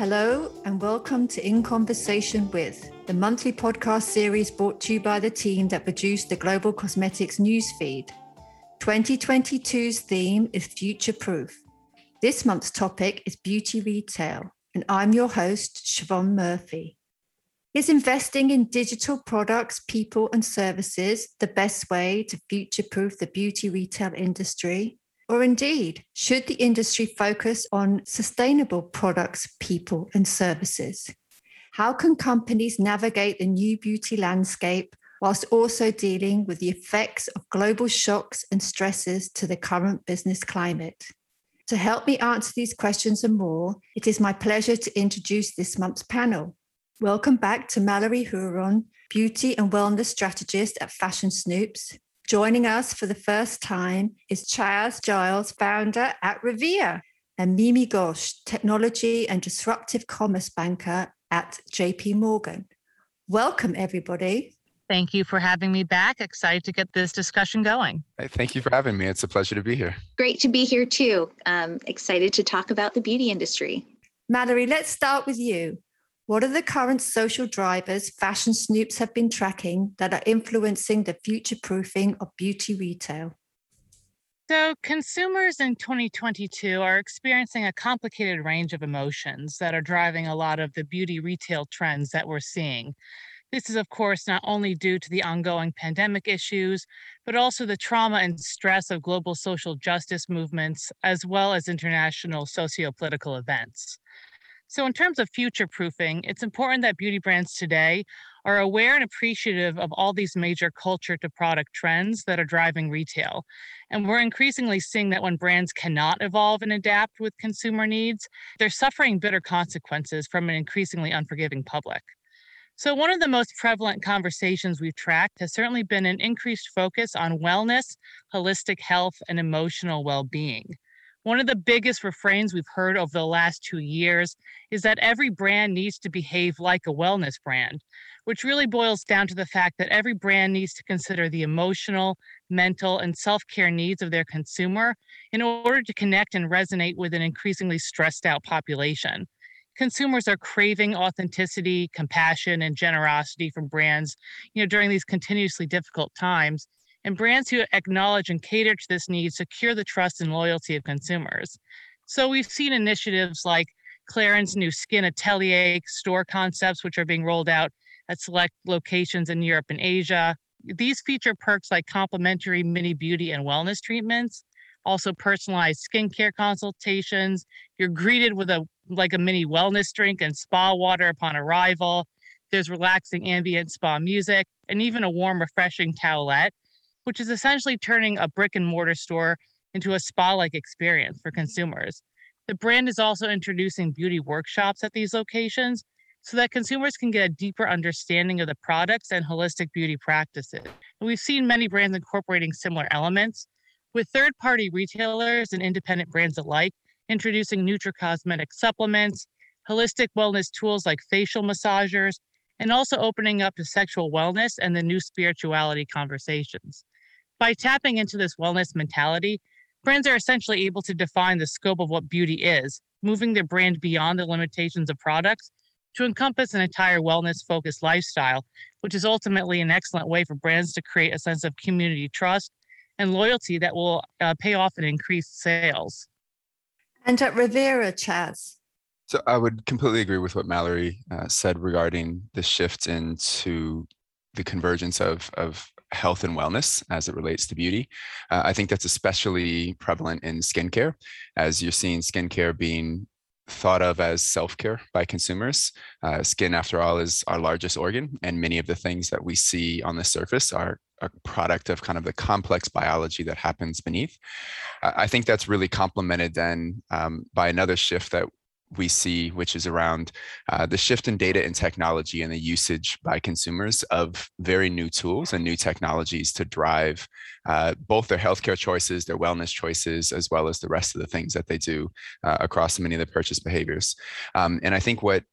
Hello, and welcome to In Conversation with, the monthly podcast series brought to you by the team that produced the Global Cosmetics newsfeed. 2022's theme is future proof. This month's topic is beauty retail, and I'm your host, Siobhan Murphy. Is investing in digital products, people, and services the best way to future proof the beauty retail industry? Or indeed, should the industry focus on sustainable products, people, and services? How can companies navigate the new beauty landscape whilst also dealing with the effects of global shocks and stresses to the current business climate? To help me answer these questions and more, it is my pleasure to introduce this month's panel. Welcome back to Mallory Huron, beauty and wellness strategist at Fashion Snoops. Joining us for the first time is Chaz Giles, founder at Revea, and Mimi Ghosh, technology and disruptive commerce banker at JP Morgan. Welcome, everybody. Thank you for having me back. Excited to get this discussion going. Hey, thank you for having me. It's a pleasure to be here. Great to be here too. Um, excited to talk about the beauty industry. Mallory, let's start with you. What are the current social drivers fashion snoops have been tracking that are influencing the future proofing of beauty retail? So, consumers in 2022 are experiencing a complicated range of emotions that are driving a lot of the beauty retail trends that we're seeing. This is, of course, not only due to the ongoing pandemic issues, but also the trauma and stress of global social justice movements, as well as international socio political events. So, in terms of future proofing, it's important that beauty brands today are aware and appreciative of all these major culture to product trends that are driving retail. And we're increasingly seeing that when brands cannot evolve and adapt with consumer needs, they're suffering bitter consequences from an increasingly unforgiving public. So, one of the most prevalent conversations we've tracked has certainly been an increased focus on wellness, holistic health, and emotional well being. One of the biggest refrains we've heard over the last two years is that every brand needs to behave like a wellness brand, which really boils down to the fact that every brand needs to consider the emotional, mental, and self care needs of their consumer in order to connect and resonate with an increasingly stressed out population. Consumers are craving authenticity, compassion, and generosity from brands, you know, during these continuously difficult times and brands who acknowledge and cater to this need secure the trust and loyalty of consumers. So we've seen initiatives like Clarins' new Skin Atelier store concepts, which are being rolled out at select locations in Europe and Asia. These feature perks like complimentary mini beauty and wellness treatments, also personalized skincare consultations. You're greeted with a like a mini wellness drink and spa water upon arrival. There's relaxing ambient spa music and even a warm, refreshing towelette which is essentially turning a brick and mortar store into a spa like experience for consumers. The brand is also introducing beauty workshops at these locations so that consumers can get a deeper understanding of the products and holistic beauty practices. And we've seen many brands incorporating similar elements, with third party retailers and independent brands alike introducing nutracosmetic supplements, holistic wellness tools like facial massagers, and also opening up to sexual wellness and the new spirituality conversations. By tapping into this wellness mentality, brands are essentially able to define the scope of what beauty is, moving their brand beyond the limitations of products to encompass an entire wellness focused lifestyle, which is ultimately an excellent way for brands to create a sense of community trust and loyalty that will uh, pay off in increased sales. And at Revea, Chaz. So I would completely agree with what Mallory uh, said regarding the shift into the convergence of, of health and wellness as it relates to beauty. Uh, I think that's especially prevalent in skincare, as you're seeing skincare being thought of as self care by consumers. Uh, skin, after all, is our largest organ, and many of the things that we see on the surface are a product of kind of the complex biology that happens beneath. I think that's really complemented then um, by another shift that we see, which is around uh, the shift in data and technology and the usage by consumers of very new tools and new technologies to drive uh, both their healthcare choices, their wellness choices, as well as the rest of the things that they do uh, across many of the purchase behaviors. Um, and I think what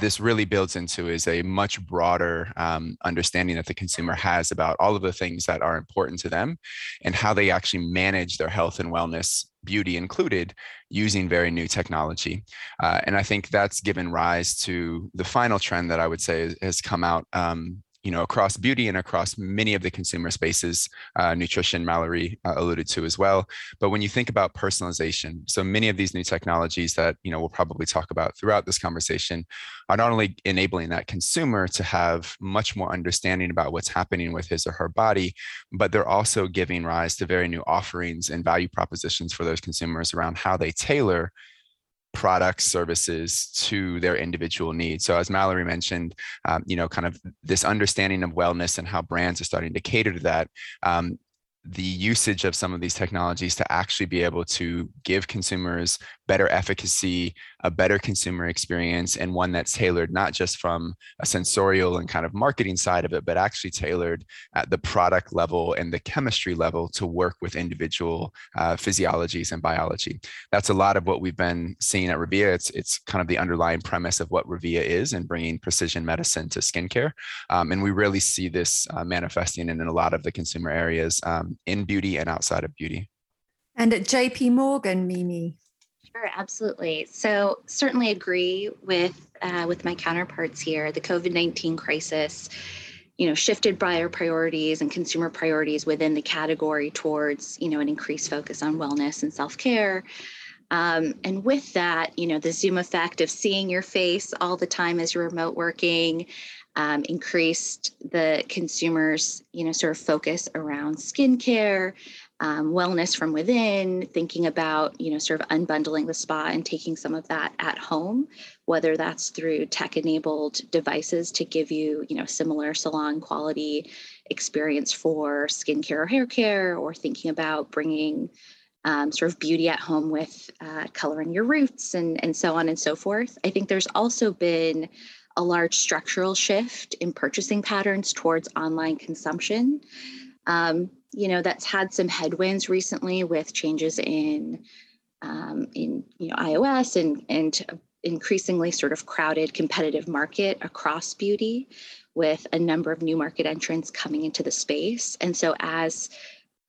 this really builds into is a much broader um, understanding that the consumer has about all of the things that are important to them and how they actually manage their health and wellness beauty included using very new technology. Uh, and i think that's given rise to the final trend that i would say has come out um, you know, across beauty and across many of the consumer spaces, uh, nutrition, Mallory uh, alluded to as well. But when you think about personalization, so many of these new technologies that, you know, we'll probably talk about throughout this conversation are not only enabling that consumer to have much more understanding about what's happening with his or her body, but they're also giving rise to very new offerings and value propositions for those consumers around how they tailor products, services to their individual needs. So as Mallory mentioned, um, you know, kind of this understanding of wellness and how brands are starting to cater to that. Um, the usage of some of these technologies to actually be able to give consumers better efficacy, a better consumer experience, and one that's tailored not just from a sensorial and kind of marketing side of it, but actually tailored at the product level and the chemistry level to work with individual uh, physiologies and biology. That's a lot of what we've been seeing at Revea. It's, it's kind of the underlying premise of what Revea is and bringing precision medicine to skincare. Um, and we really see this uh, manifesting in, in, a lot of the consumer areas um, in beauty and outside of beauty. And at JP Morgan, Mimi. Sure, absolutely. So certainly agree with uh, with my counterparts here. The COVID nineteen crisis, you know, shifted buyer priorities and consumer priorities within the category towards you know an increased focus on wellness and self care. Um, and with that, you know, the Zoom effect of seeing your face all the time as you're remote working um, increased the consumers, you know, sort of focus around skincare, um, wellness from within, thinking about, you know, sort of unbundling the spa and taking some of that at home, whether that's through tech enabled devices to give you, you know, similar salon quality experience for skincare or hair care, or thinking about bringing um, sort of beauty at home with uh, coloring your roots and, and so on and so forth. I think there's also been a large structural shift in purchasing patterns towards online consumption. Um, you know that's had some headwinds recently with changes in um, in you know iOS and and increasingly sort of crowded competitive market across beauty with a number of new market entrants coming into the space. And so as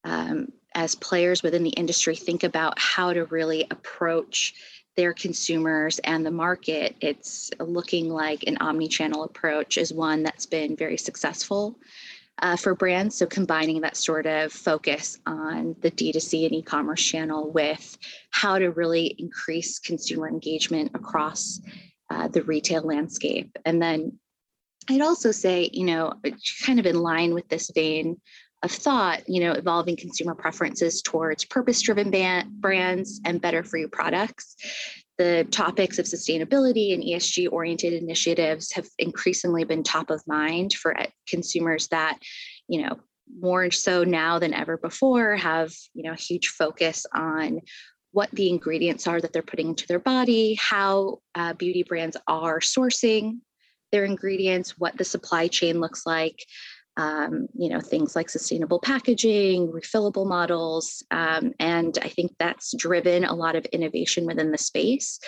um, as players within the industry think about how to really approach their consumers and the market it's looking like an omni-channel approach is one that's been very successful uh, for brands. So combining that sort of focus on the D2C and e-commerce channel with how to really increase consumer engagement across uh, the retail landscape. And then I'd also say, you know, kind of in line with this vein of thought, you know, evolving consumer preferences towards purpose driven brands and better for you products the topics of sustainability and ESG oriented initiatives have increasingly been top of mind for consumers that, you know, more so now than ever before have, you know, huge focus on what the ingredients are that they're putting into their body, how uh, beauty brands are sourcing their ingredients, what the supply chain looks like, um, you know things like sustainable packaging refillable models um, and i think that's driven a lot of innovation within the space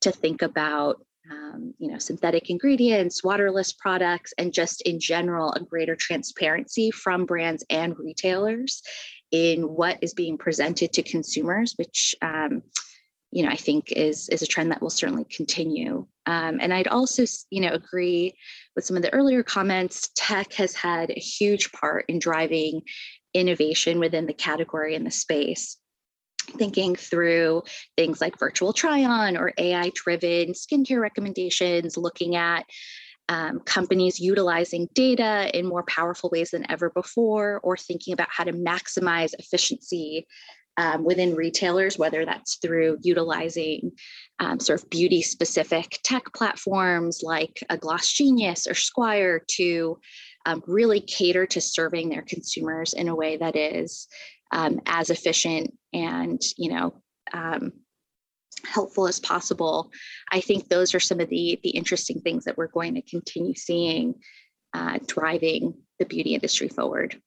to think about um, you know synthetic ingredients waterless products and just in general a greater transparency from brands and retailers in what is being presented to consumers which um, you know i think is is a trend that will certainly continue. Um, and i'd also you know agree with some of the earlier comments. Tech has had a huge part in driving innovation within the category and the space. Thinking through things like virtual try on or ai driven skincare recommendations looking at um, companies utilizing data in more powerful ways than ever before, or thinking about how to maximize efficiency um, within retailers, whether that's through utilizing um, sort of beauty specific tech platforms like a Gloss Genius or Squire to um, really cater to serving their consumers in a way that is um, as efficient and, you know, um, helpful as possible. I think those are some of the, the interesting things that we're going to continue seeing uh, driving the beauty industry forward.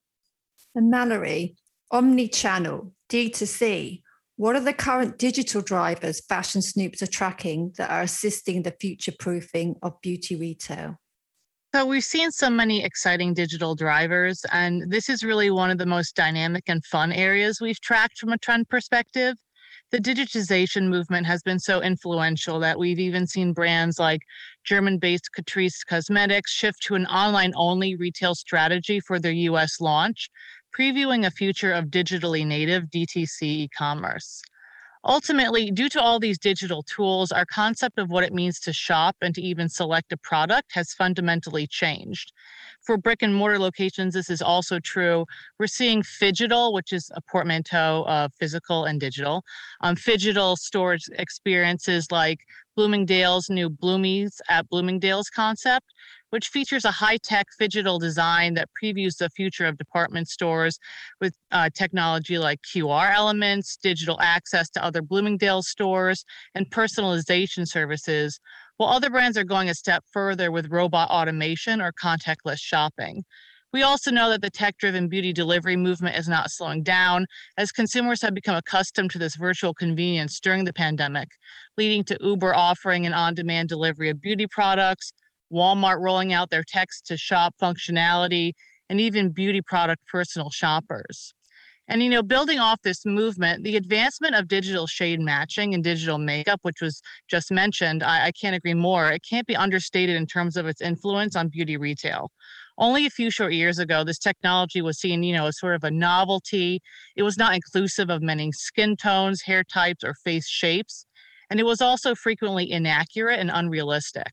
And Mallory, omni channel, D2C, What are the current digital drivers fashion snoops are tracking that are assisting the future proofing of beauty retail? So we've seen so many exciting digital drivers, and this is really one of the most dynamic and fun areas we've tracked from a trend perspective. The digitization movement has been so influential that we've even seen brands like German based Catrice Cosmetics shift to an online only retail strategy for their US launch, previewing a future of digitally native DTC e commerce. Ultimately, due to all these digital tools, our concept of what it means to shop and to even select a product has fundamentally changed. For brick and mortar locations, this is also true. We're seeing Phygital, which is a portmanteau of physical and digital. Um, Phygital stores experiences like Bloomingdale's new Bloomies at Bloomingdale's concept, which features a high-tech digital design that previews the future of department stores with uh, technology like QR elements, digital access to other Bloomingdale stores, and personalization services, while other brands are going a step further with robot automation or contactless shopping. We also know that the tech driven beauty delivery movement is not slowing down as consumers have become accustomed to this virtual convenience during the pandemic, leading to Uber offering an on demand delivery of beauty products, Walmart rolling out their text to shop functionality, and even beauty product personal shoppers. And you know, building off this movement, the advancement of digital shade matching and digital makeup, which was just mentioned, I, I, can't agree more. It can't be understated in terms of its influence on beauty retail. Only a few short years ago, this technology was seen, you know, as sort of a novelty. It was not inclusive of many skin tones, hair types, or face shapes. And it was also frequently inaccurate and unrealistic.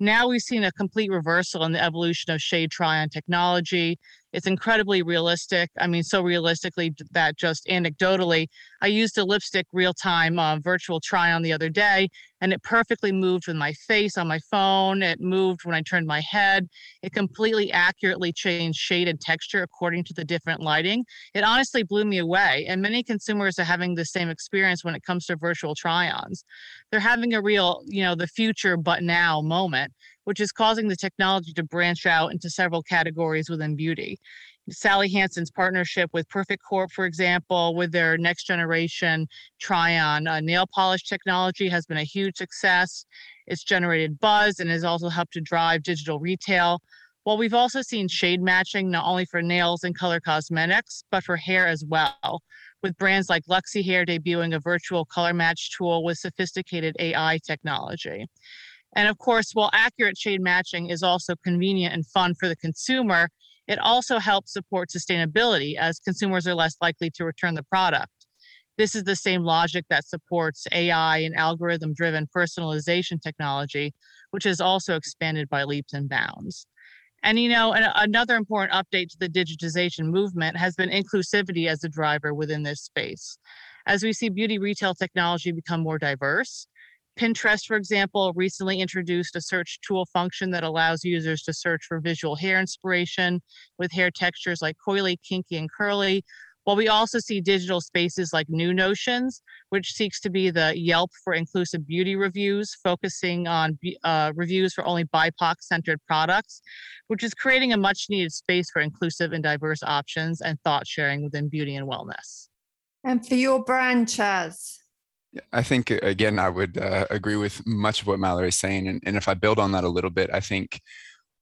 Now we've seen a complete reversal in the evolution of shade try on technology. It's incredibly realistic. I mean, so realistically that just anecdotally, I used a lipstick real time uh, virtual try on the other day, and it perfectly moved with my face on my phone. It moved when I turned my head. It completely accurately changed shade and texture according to the different lighting. It honestly blew me away. And many consumers are having the same experience when it comes to virtual try ons. They're having a real, you know, the future but now moment which is causing the technology to branch out into several categories within beauty. Sally Hansen's partnership with Perfect Corp, for example, with their next generation try on uh, nail polish technology has been a huge success. It's generated buzz and has also helped to drive digital retail. While we've also seen shade matching not only for nails and color cosmetics, but for hair as well, with brands like Luxy Hair debuting a virtual color match tool with sophisticated AI technology. And of course, while accurate shade matching is also convenient and fun for the consumer, it also helps support sustainability as consumers are less likely to return the product. This is the same logic that supports AI and algorithm driven personalization technology, which is also expanded by leaps and bounds. And you know, another important update to the digitization movement has been inclusivity as a driver within this space. As we see beauty retail technology become more diverse, Pinterest, for example, recently introduced a search tool function that allows users to search for visual hair inspiration with hair textures like coily, kinky, and curly. While we also see digital spaces like New Notions, which seeks to be the Yelp for inclusive beauty reviews, focusing on uh, reviews for only BIPOC centered products, which is creating a much needed space for inclusive and diverse options and thought sharing within beauty and wellness. And for your brand, Chaz, I think again, I would uh, agree with much of what Mallory is saying, and, and if I build on that a little bit, I think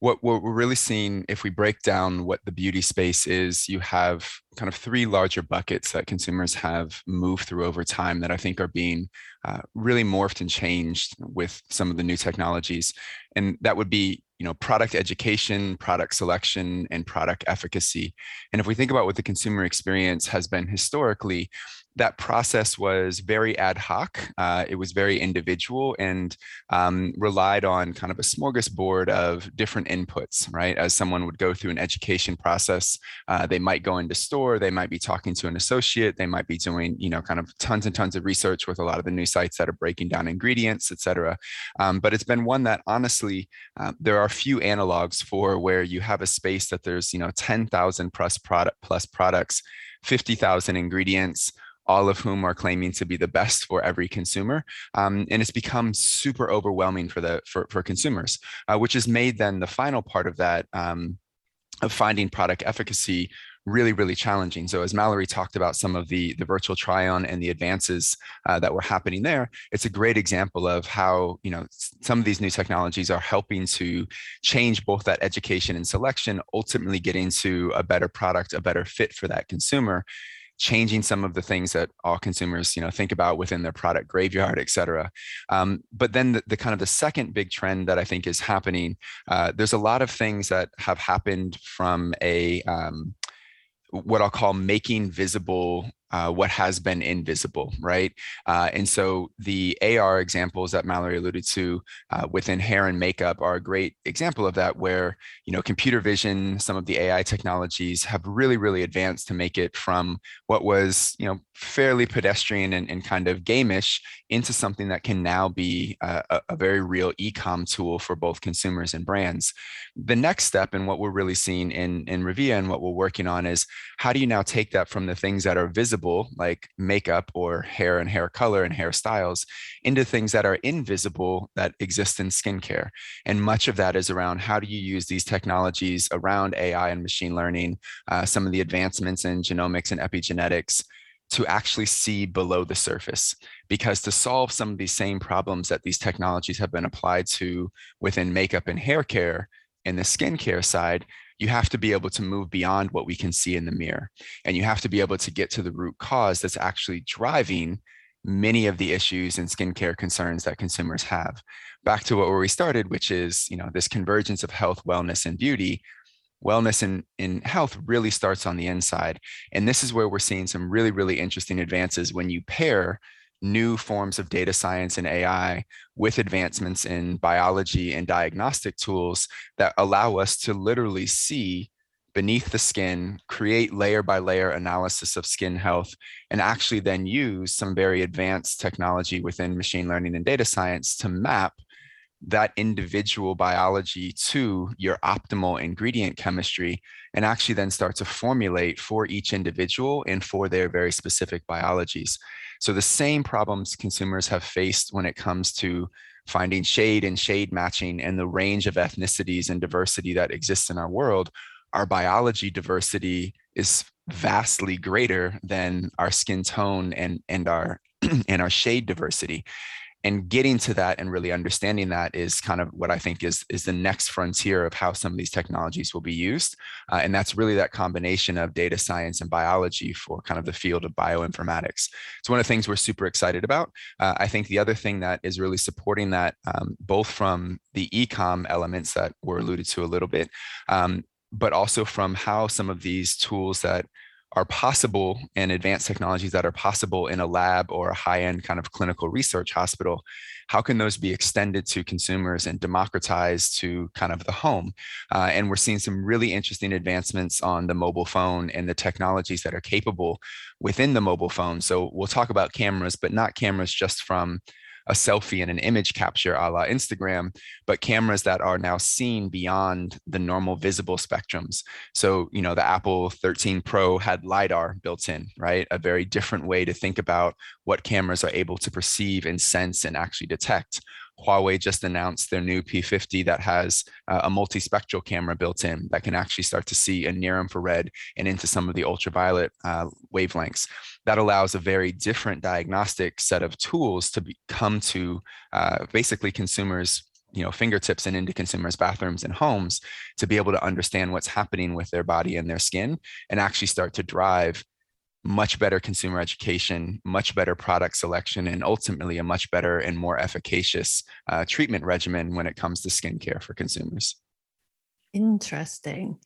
what, what we're really seeing, if we break down what the beauty space is, you have kind of three larger buckets that consumers have moved through over time that I think are being uh, really morphed and changed with some of the new technologies, and that would be you know product education product selection and product efficacy. And if we think about what the consumer experience has been historically that process was very ad hoc. Uh, it was very individual and um, relied on kind of a smorgasbord of different inputs, right? As someone would go through an education process, uh, they might go into store, they might be talking to an associate, they might be doing, you know, kind of tons and tons of research with a lot of the new sites that are breaking down ingredients, et cetera. Um, but it's been one that honestly, uh, there are few analogs for where you have a space that there's, you know, 10,000 plus product plus products, 50,000 ingredients, all of whom are claiming to be the best for every consumer. Um, and it's become super overwhelming for the for, for consumers, uh, which has made then the final part of that um, of finding product efficacy really really challenging so as mallory talked about some of the the virtual try on and the advances uh, that were happening there it's a great example of how you know some of these new technologies are helping to change both that education and selection ultimately getting to a better product a better fit for that consumer changing some of the things that all consumers you know think about within their product graveyard et cetera. Um, but then the, the, kind of the second big trend that i think is happening uh, there's a lot of things that have happened from a um, what I'll call making visible uh, what has been invisible, right? Uh, and so the AR examples that Mallory alluded to uh, within hair and makeup are a great example of that, where you know computer vision, some of the AI technologies have really, really advanced to make it from what was you know fairly pedestrian and, and kind of gamish into something that can now be a, a very real e-com tool for both consumers and brands. The next step and what we're really seeing in in Revea and what we're working on is how do you now take that from the things that are visible visible, like makeup or hair and hair color and hairstyles, into things that are invisible that exist in skincare. And much of that is around how do you use these technologies around AI and machine learning, uh, some of the advancements in genomics and epigenetics to actually see below the surface. Because to solve some of these same problems that these technologies have been applied to within makeup and hair care in the skincare side, you have to be able to move beyond what we can see in the mirror. And you have to be able to get to the root cause that's actually driving many of the issues and skincare concerns that consumers have. Back to where we started, which is, you know, this convergence of health, wellness, and beauty. Wellness in, in health really starts on the inside. And this is where we're seeing some really, really interesting advances when you pair new forms of data science and AI with advancements in biology and diagnostic tools that allow us to literally see beneath the skin, create layer by layer analysis of skin health, and actually then use some very advanced technology within machine learning and data science to map that individual biology to your optimal ingredient chemistry and actually then start to formulate for each individual and for their very specific biologies. So the same problems consumers have faced when it comes to finding shade and shade matching and the range of ethnicities and diversity that exists in our world, our biology diversity is vastly greater than our skin tone and and our and our shade diversity and getting to that and really understanding that is kind of what I think is is the next frontier of how some of these technologies will be used, uh, and that's really that combination of data science and biology for kind of the field of bioinformatics. It's one of the things we're super excited about. Uh, I think the other thing that is really supporting that, um, both from the ecom elements that were alluded to a little bit, um, but also from how some of these tools that are possible and advanced technologies that are possible in a lab or a high-end kind of clinical research hospital how can those be extended to consumers and democratized to kind of the home? Uh, and we're seeing some really interesting advancements on the mobile phone and the technologies that are capable within the mobile phone. So we'll talk about cameras but not cameras just from a selfie and an image capture a la Instagram, but cameras that are now seen beyond the normal visible spectrums. So, you know, the Apple 13 Pro had LiDAR built in, right? A very different way to think about what cameras are able to perceive and sense and actually detect. Huawei just announced their new P50 that has uh, a multispectral camera built in that can actually start to see a near infrared and into some of the ultraviolet uh, wavelengths. That allows a very different diagnostic set of tools to be, come to uh, basically consumers you know fingertips and into consumers bathrooms and homes to be able to understand what's happening with their body and their skin and actually start to drive much better consumer education, much better product selection, and ultimately a much better and more efficacious uh, treatment regimen when it comes to skincare for consumers. Interesting.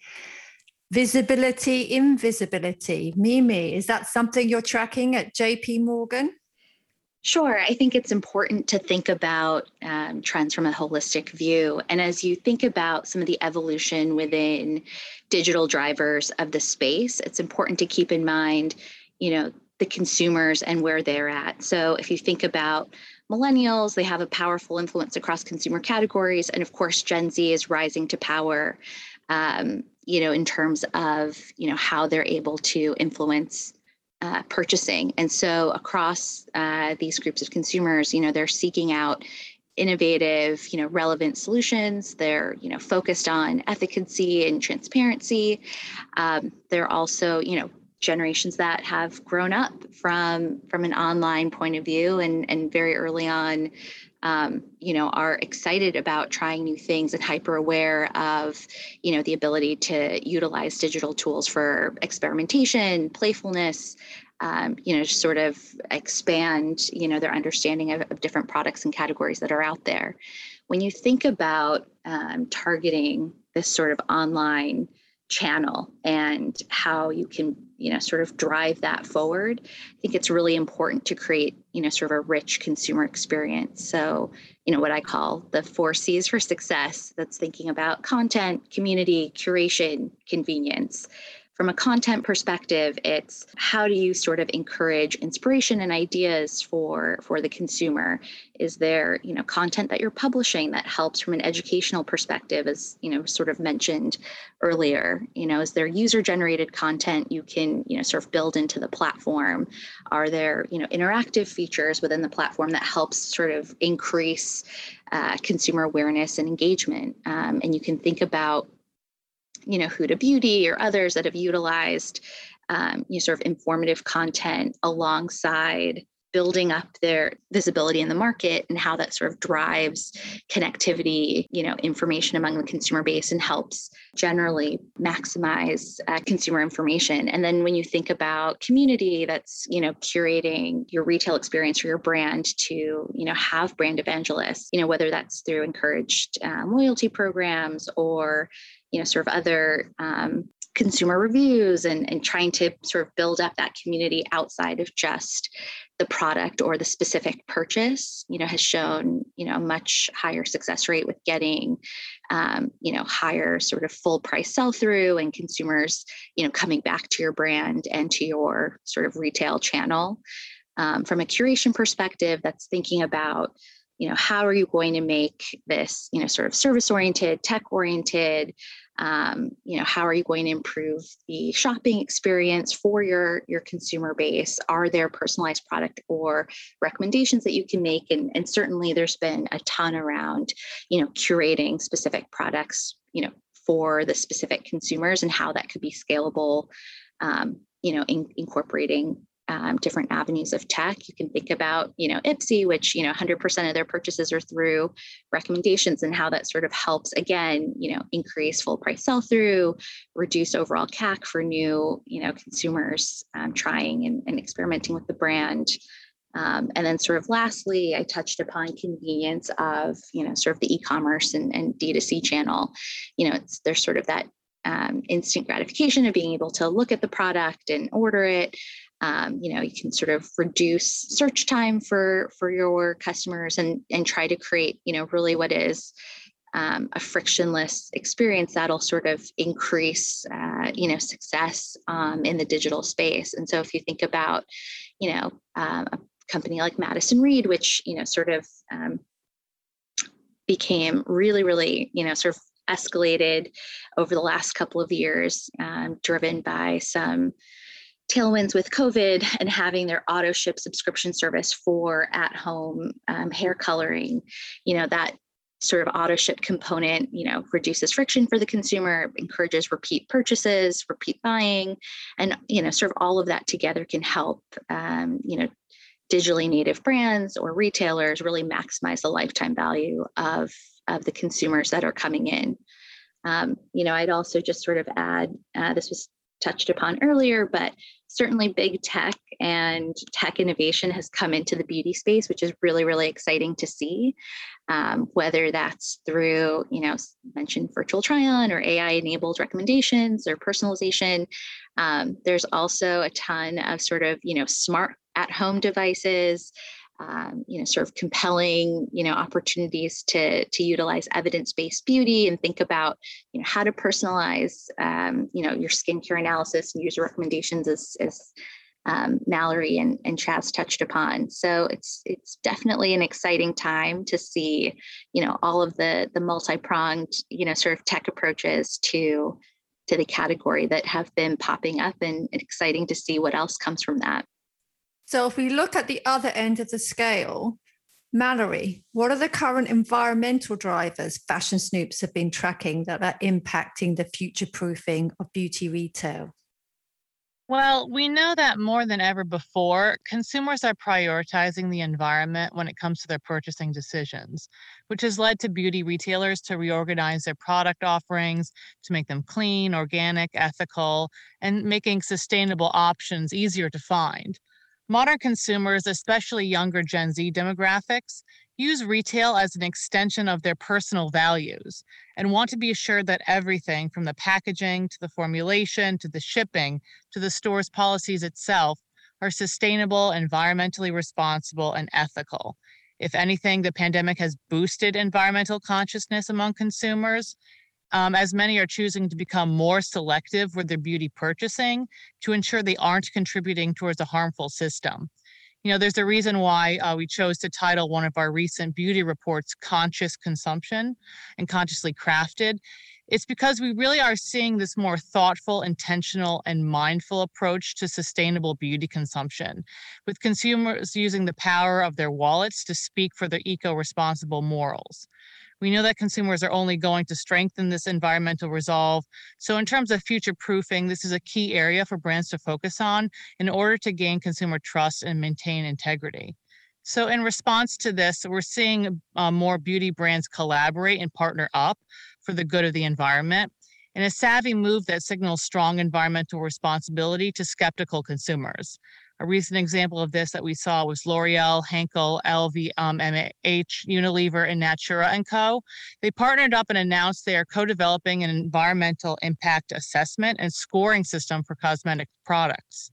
Visibility, invisibility. Mimi, is that something you're tracking at JP Morgan? Sure. I think it's important to think about um, trends from a holistic view. And as you think about some of the evolution within digital drivers of the space, it's important to keep in mind, you know, the consumers and where they're at. So if you think about millennials, they have a powerful influence across consumer categories. And of course, Gen Z is rising to power, um, you know, in terms of, you know, how they're able to influence uh, purchasing. And so across uh, these groups of consumers, you know, they're seeking out innovative, you know, relevant solutions. They're, you know, focused on efficacy and transparency. Um, they're also, you know, generations that have grown up from from an online point of view and and very early on um, you know are excited about trying new things and hyper aware of you know the ability to utilize digital tools for experimentation playfulness um, you know sort of expand you know their understanding of, of, different products and categories that are out there. When you think about um, targeting this sort of online channel and how you can you know sort of drive that forward i think it's really important to create you know sort of a rich consumer experience. So you know what i call the four c's for success that's thinking about content community curation convenience from a content perspective it's how do you sort of encourage inspiration and ideas for for the consumer? Is there you know content that you're publishing that helps from an educational perspective as you know sort of mentioned earlier? You know is there user generated content you can you know sort of build into the platform? Are there you know interactive features within the platform that helps sort of increase uh, consumer awareness and engagement? Um, and you can think about you know, Huda Beauty or others that have utilized um, you know, sort of informative content alongside building up their visibility in the market and how that sort of drives connectivity you know information among the consumer base and helps generally maximize uh, consumer information. And then when you think about community that's you know curating your retail experience for your brand to you know have brand evangelists you know whether that's through encouraged um, loyalty programs or you know sort of other um, consumer reviews and, and trying to sort of build up that community outside of just the product or the specific purchase you know has shown you know a much higher success rate with getting um, you know higher sort of full price sell through and consumers you know coming back to your brand and to your sort of retail channel. Um, from a curation perspective that's thinking about you know how are you going to make this you know sort of service oriented tech oriented um, you know how are you going to improve the shopping experience for your your consumer base? Are there personalized product or recommendations that you can make? And, and certainly there's been a ton around you know curating specific products you know for the specific consumers and how that could be scalable um, you know in, incorporating um, different avenues of tech. You can think about, you know, Ipsy, which, you know, 100% of their purchases are through recommendations and how that sort of helps, again, you know, increase full price sell through, reduce overall CAC for new, you know, consumers um, trying and, and, experimenting with the brand. Um, and then sort of lastly, I touched upon convenience of, you know, sort of the e-commerce and, and D2C channel. You know, it's there's sort of that um, instant gratification of being able to look at the product and order it um, you know you can sort of reduce search time for for your customers and and try to create you know really what is um, a frictionless experience that'll sort of increase uh, you know success um, in the digital space. And so if you think about you know um, a company like madison reed which you know sort of um, became really really you know sort of escalated over the last couple of years um, driven by some tailwinds with COVID and having their auto ship subscription service for at home um, hair coloring, you know, that sort of auto ship component, you know, reduces friction for the consumer, encourages repeat purchases, repeat buying, and, you know, sort of all of that together can help, um, you know, digitally native brands or retailers really maximize the lifetime value of, of the consumers that are coming in. Um, you know, I'd also just sort of add, uh, this was touched upon earlier, but certainly big tech and tech innovation has come into the beauty space, which is really, really exciting to see. Um, whether that's through, you know, mentioned virtual try on or AI enabled recommendations or personalization. Um, there's also a ton of sort of, you know, smart at home devices um, you know, sort of compelling, you know, opportunities to to utilize evidence-based beauty and think about, you know, how to personalize, um, you know, your skincare analysis and user recommendations as as um, Mallory and, and Chaz touched upon. So it's it's definitely an exciting time to see, you know, all of the the multi-pronged, you know, sort of tech approaches to to the category that have been popping up and exciting to see what else comes from that. So if we look at the other end of the scale, Mallory, what are the current environmental drivers Fashion Snoops have been tracking that are impacting the future proofing of beauty retail? Well, we know that more than ever before, consumers are prioritizing the environment when it comes to their purchasing decisions, which has led to beauty retailers to reorganize their product offerings to make them clean, organic, ethical, and making sustainable options easier to find. Modern consumers, especially younger Gen Z demographics, use retail as an extension of their personal values and want to be assured that everything from the packaging to the formulation to the shipping to the store's policies itself are sustainable, environmentally responsible, and ethical. If anything, the pandemic has boosted environmental consciousness among consumers, um, as many are choosing to become more selective with their beauty purchasing to ensure they aren't contributing towards a harmful system you know, there's a reason why uh, we chose to title one of our recent beauty reports Conscious Consumption and Consciously Crafted. It's because we really are seeing this more thoughtful, intentional, and mindful approach to sustainable beauty consumption, with consumers using the power of their wallets to speak for their eco responsible morals. We know that consumers are only going to strengthen this environmental resolve. So, in terms of future proofing, this is a key area for brands to focus on in order to gain consumer trust and maintain integrity. So, in response to this, we're seeing uh, more beauty brands collaborate and partner up for the good of the environment in a savvy move that signals strong environmental responsibility to skeptical consumers. A recent example of this that we saw was L'Oreal, Henkel, LVMH, um, Unilever, and Natura & Co. They partnered up and announced they are co-developing an environmental impact assessment and scoring system for cosmetic products.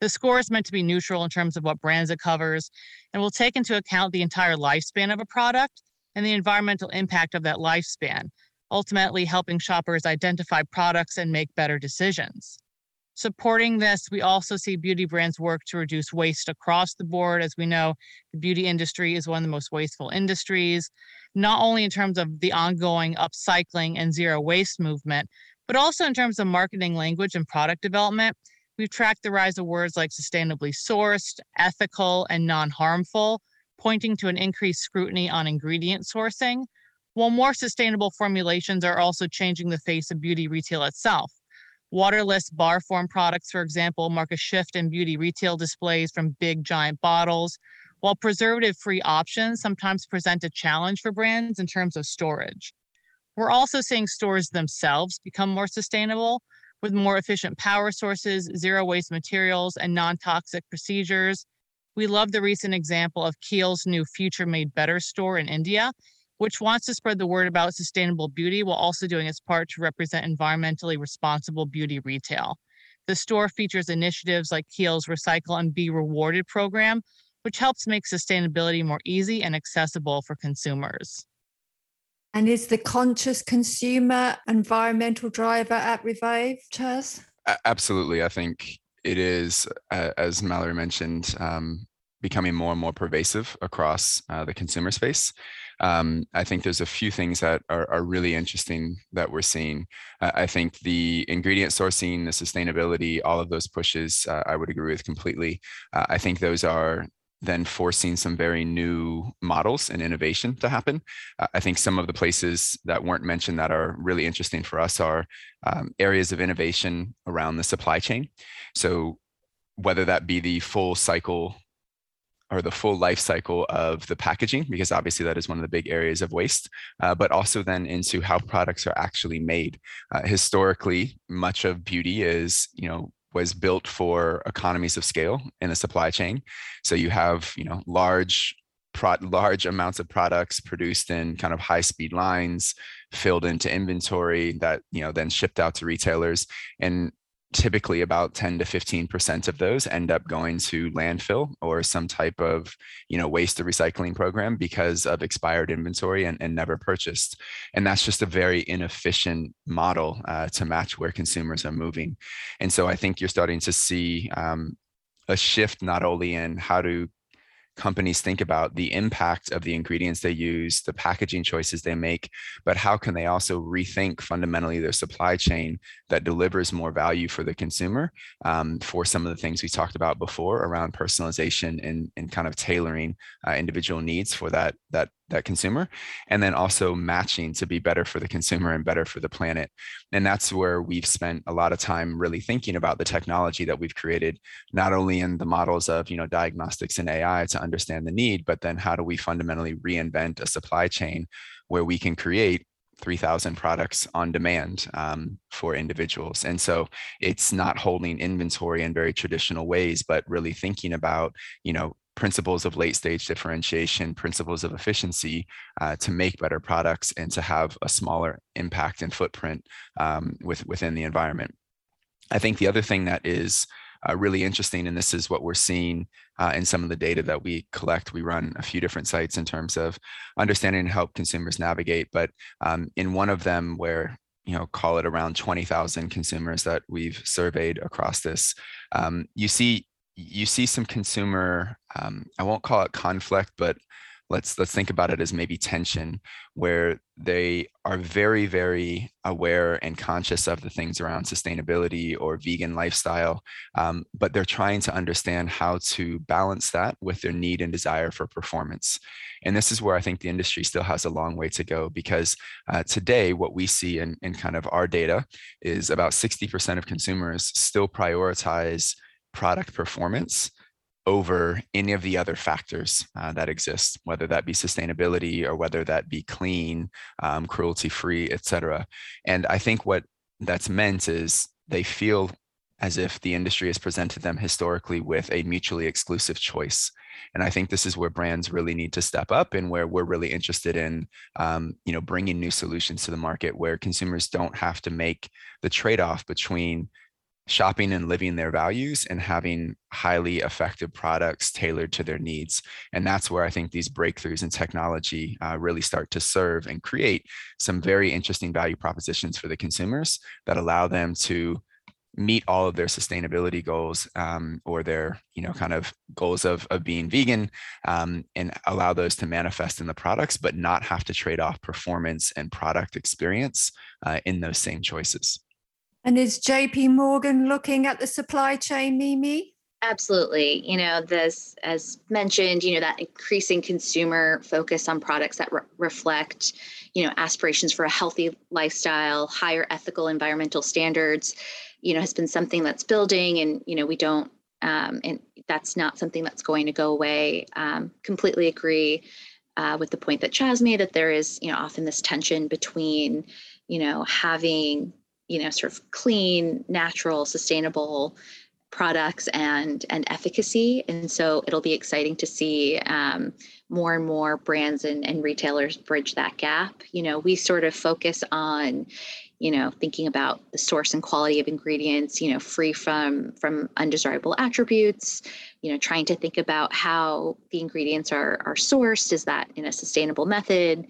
The score is meant to be neutral in terms of what brands it covers and will take into account the entire lifespan of a product and the environmental impact of that lifespan, ultimately helping shoppers identify products and make better decisions. Supporting this, we also see beauty brands work to reduce waste across the board. As we know, the beauty industry is one of the most wasteful industries, not only in terms of the ongoing upcycling and zero waste movement, but also in terms of marketing language and product development. We've tracked the rise of words like sustainably sourced, ethical, and non harmful, pointing to an increased scrutiny on ingredient sourcing, while more sustainable formulations are also changing the face of beauty retail itself. Waterless bar form products, for example, mark a shift in beauty retail displays from big giant bottles, while preservative free options sometimes present a challenge for brands in terms of storage. We're also seeing stores themselves become more sustainable with more efficient power sources, zero waste materials, and non toxic procedures. We love the recent example of Kiehl's new Future Made Better store in India, which wants to spread the word about sustainable beauty while also doing its part to represent environmentally responsible beauty retail. The store features initiatives like Kiehl's Recycle and Be Rewarded program, which helps make sustainability more easy and accessible for consumers. And is the conscious consumer environmental driver at Revea, Chaz? Absolutely. I think it is, uh, as Mallory mentioned, um, becoming more and more pervasive across uh, the consumer space um, I think there's a few things that are, are really interesting that we're seeing. Uh, I think the ingredient sourcing, the sustainability, all of those pushes, uh, I would agree with completely. Uh, I think those are then forcing some very new models and innovation to happen. Uh, I think some of the places that weren't mentioned that are really interesting for us are um, areas of innovation around the supply chain. So whether that be the full cycle or the full life cycle of the packaging, because obviously that is one of the big areas of waste, uh, but also then into how products are actually made. Uh, historically, much of beauty is, you know, was built for economies of scale in a supply chain. So you have, you know, large large amounts of products produced in kind of high speed lines filled into inventory that you know then shipped out to retailers and typically about 10 to 15% of those end up going to landfill or some type of you know waste to recycling program because of expired inventory and, and never purchased. And that's just a very inefficient model uh, to match where consumers are moving. And so i think you're starting to see um, a shift not only in how to companies think about the impact of the ingredients they use, the packaging choices they make, but how can they also rethink fundamentally their supply chain that delivers more value for the consumer um, for some of the things we talked about before around personalization and, and kind of tailoring uh, individual needs for that that that consumer and then also matching to be better for the consumer and better for the planet. And that's where we've spent a lot of time really thinking about the technology that we've created not only in the models of you know diagnostics and ai to understand the need but then how do we fundamentally reinvent a supply chain where we can create 3000 products on demand um, for individuals. And so it's not holding inventory in very traditional ways but really thinking about you know principles of late stage differentiation, principles of efficiency uh, to make better products and to have a smaller impact and footprint um, with, within the environment. I think the other thing that is uh, really interesting, and this is what we're seeing uh, in some of the data that we collect. We run a few different sites in terms of understanding and help consumers navigate. But um, in one of them, where you know, call it around 20,000 consumers that we've surveyed across this, um, you see you see some consumer um, i won't call it conflict but let's let's think about it as maybe tension where they are very very aware and conscious of the things around sustainability or vegan lifestyle um, but they're trying to understand how to balance that with their need and desire for performance. And this is where i think the industry still has a long way to go because uh, today what we see in, in kind of our data is about 60% of consumers still prioritize product performance over any of the other factors uh, that exist, whether that be sustainability or whether that be clean, um, cruelty free, et cetera. And I think what that's meant is they feel as if the industry has presented them historically with a mutually exclusive choice. And I think this is where brands really need to step up and where we're really interested in, um, you know, bringing new solutions to the market where consumers don't have to make the trade-off between shopping and living their values and having highly effective products tailored to their needs. And that's where I think these breakthroughs in technology uh, really start to serve and create some very interesting value propositions for the consumers that allow them to meet all of their sustainability goals um, or their you know kind of goals of, of being vegan um, and allow those to manifest in the products but not have to trade off performance and product experience uh, in those same choices and is JP Morgan looking at the supply chain, Mimi? Absolutely. You know, this, as mentioned, you know, that increasing consumer focus on products that re- reflect, you know, aspirations for a healthy lifestyle, higher ethical environmental standards, you know, has been something that's building. And, you know, we don't, um, and that's not something that's going to go away. Um, completely agree uh, with the point that Chaz made that there is, you know, often this tension between, you know, having you know sort of clean natural sustainable products and and efficacy. And so it'll be exciting to see um, more and more brands and, and retailers bridge that gap. You know we sort of focus on you know thinking about the source and quality of ingredients you know free from from undesirable attributes you know trying to think about how the ingredients are are sourced. Is that in a sustainable method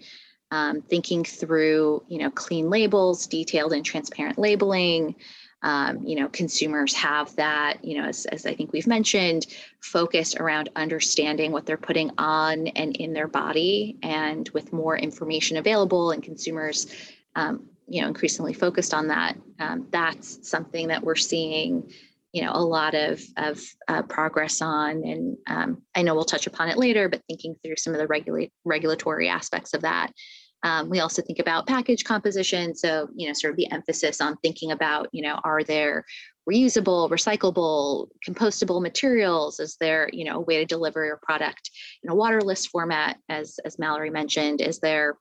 um, thinking through, you know, clean labels, detailed and transparent labeling. Um, you know, consumers have that, you know, as, as I think we've mentioned, focused around understanding what they're putting on and in their body. And with more information available and consumers, um, you know, increasingly focused on that, um, that's something that we're seeing you know a lot of of uh, progress on and um, i know we'll touch upon it later but thinking through some of the regulate regulatory aspects of that. Um, we also think about package composition so you know sort of the emphasis on thinking about you know are there reusable recyclable compostable materials? Is there you know a way to deliver your product in a waterless format as as mallory mentioned? Is there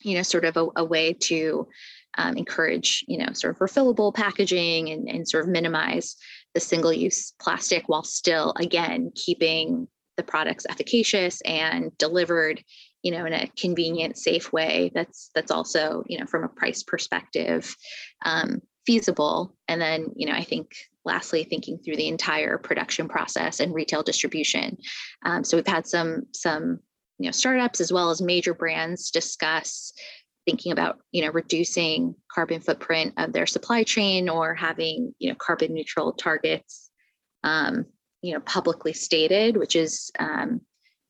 you know sort of a, a way to um, encourage, you know, sort of refillable packaging and, and sort of minimize the single use plastic while still, again, keeping the products efficacious and delivered you know in a convenient safe way that's that's also you know from a price perspective um, feasible. And then you know i think lastly thinking through the entire production process and retail distribution. Um, so we've had some some you know startups as well as major brands discuss thinking about you know reducing carbon footprint of their supply chain or having you know carbon neutral targets um, you know publicly stated which is um,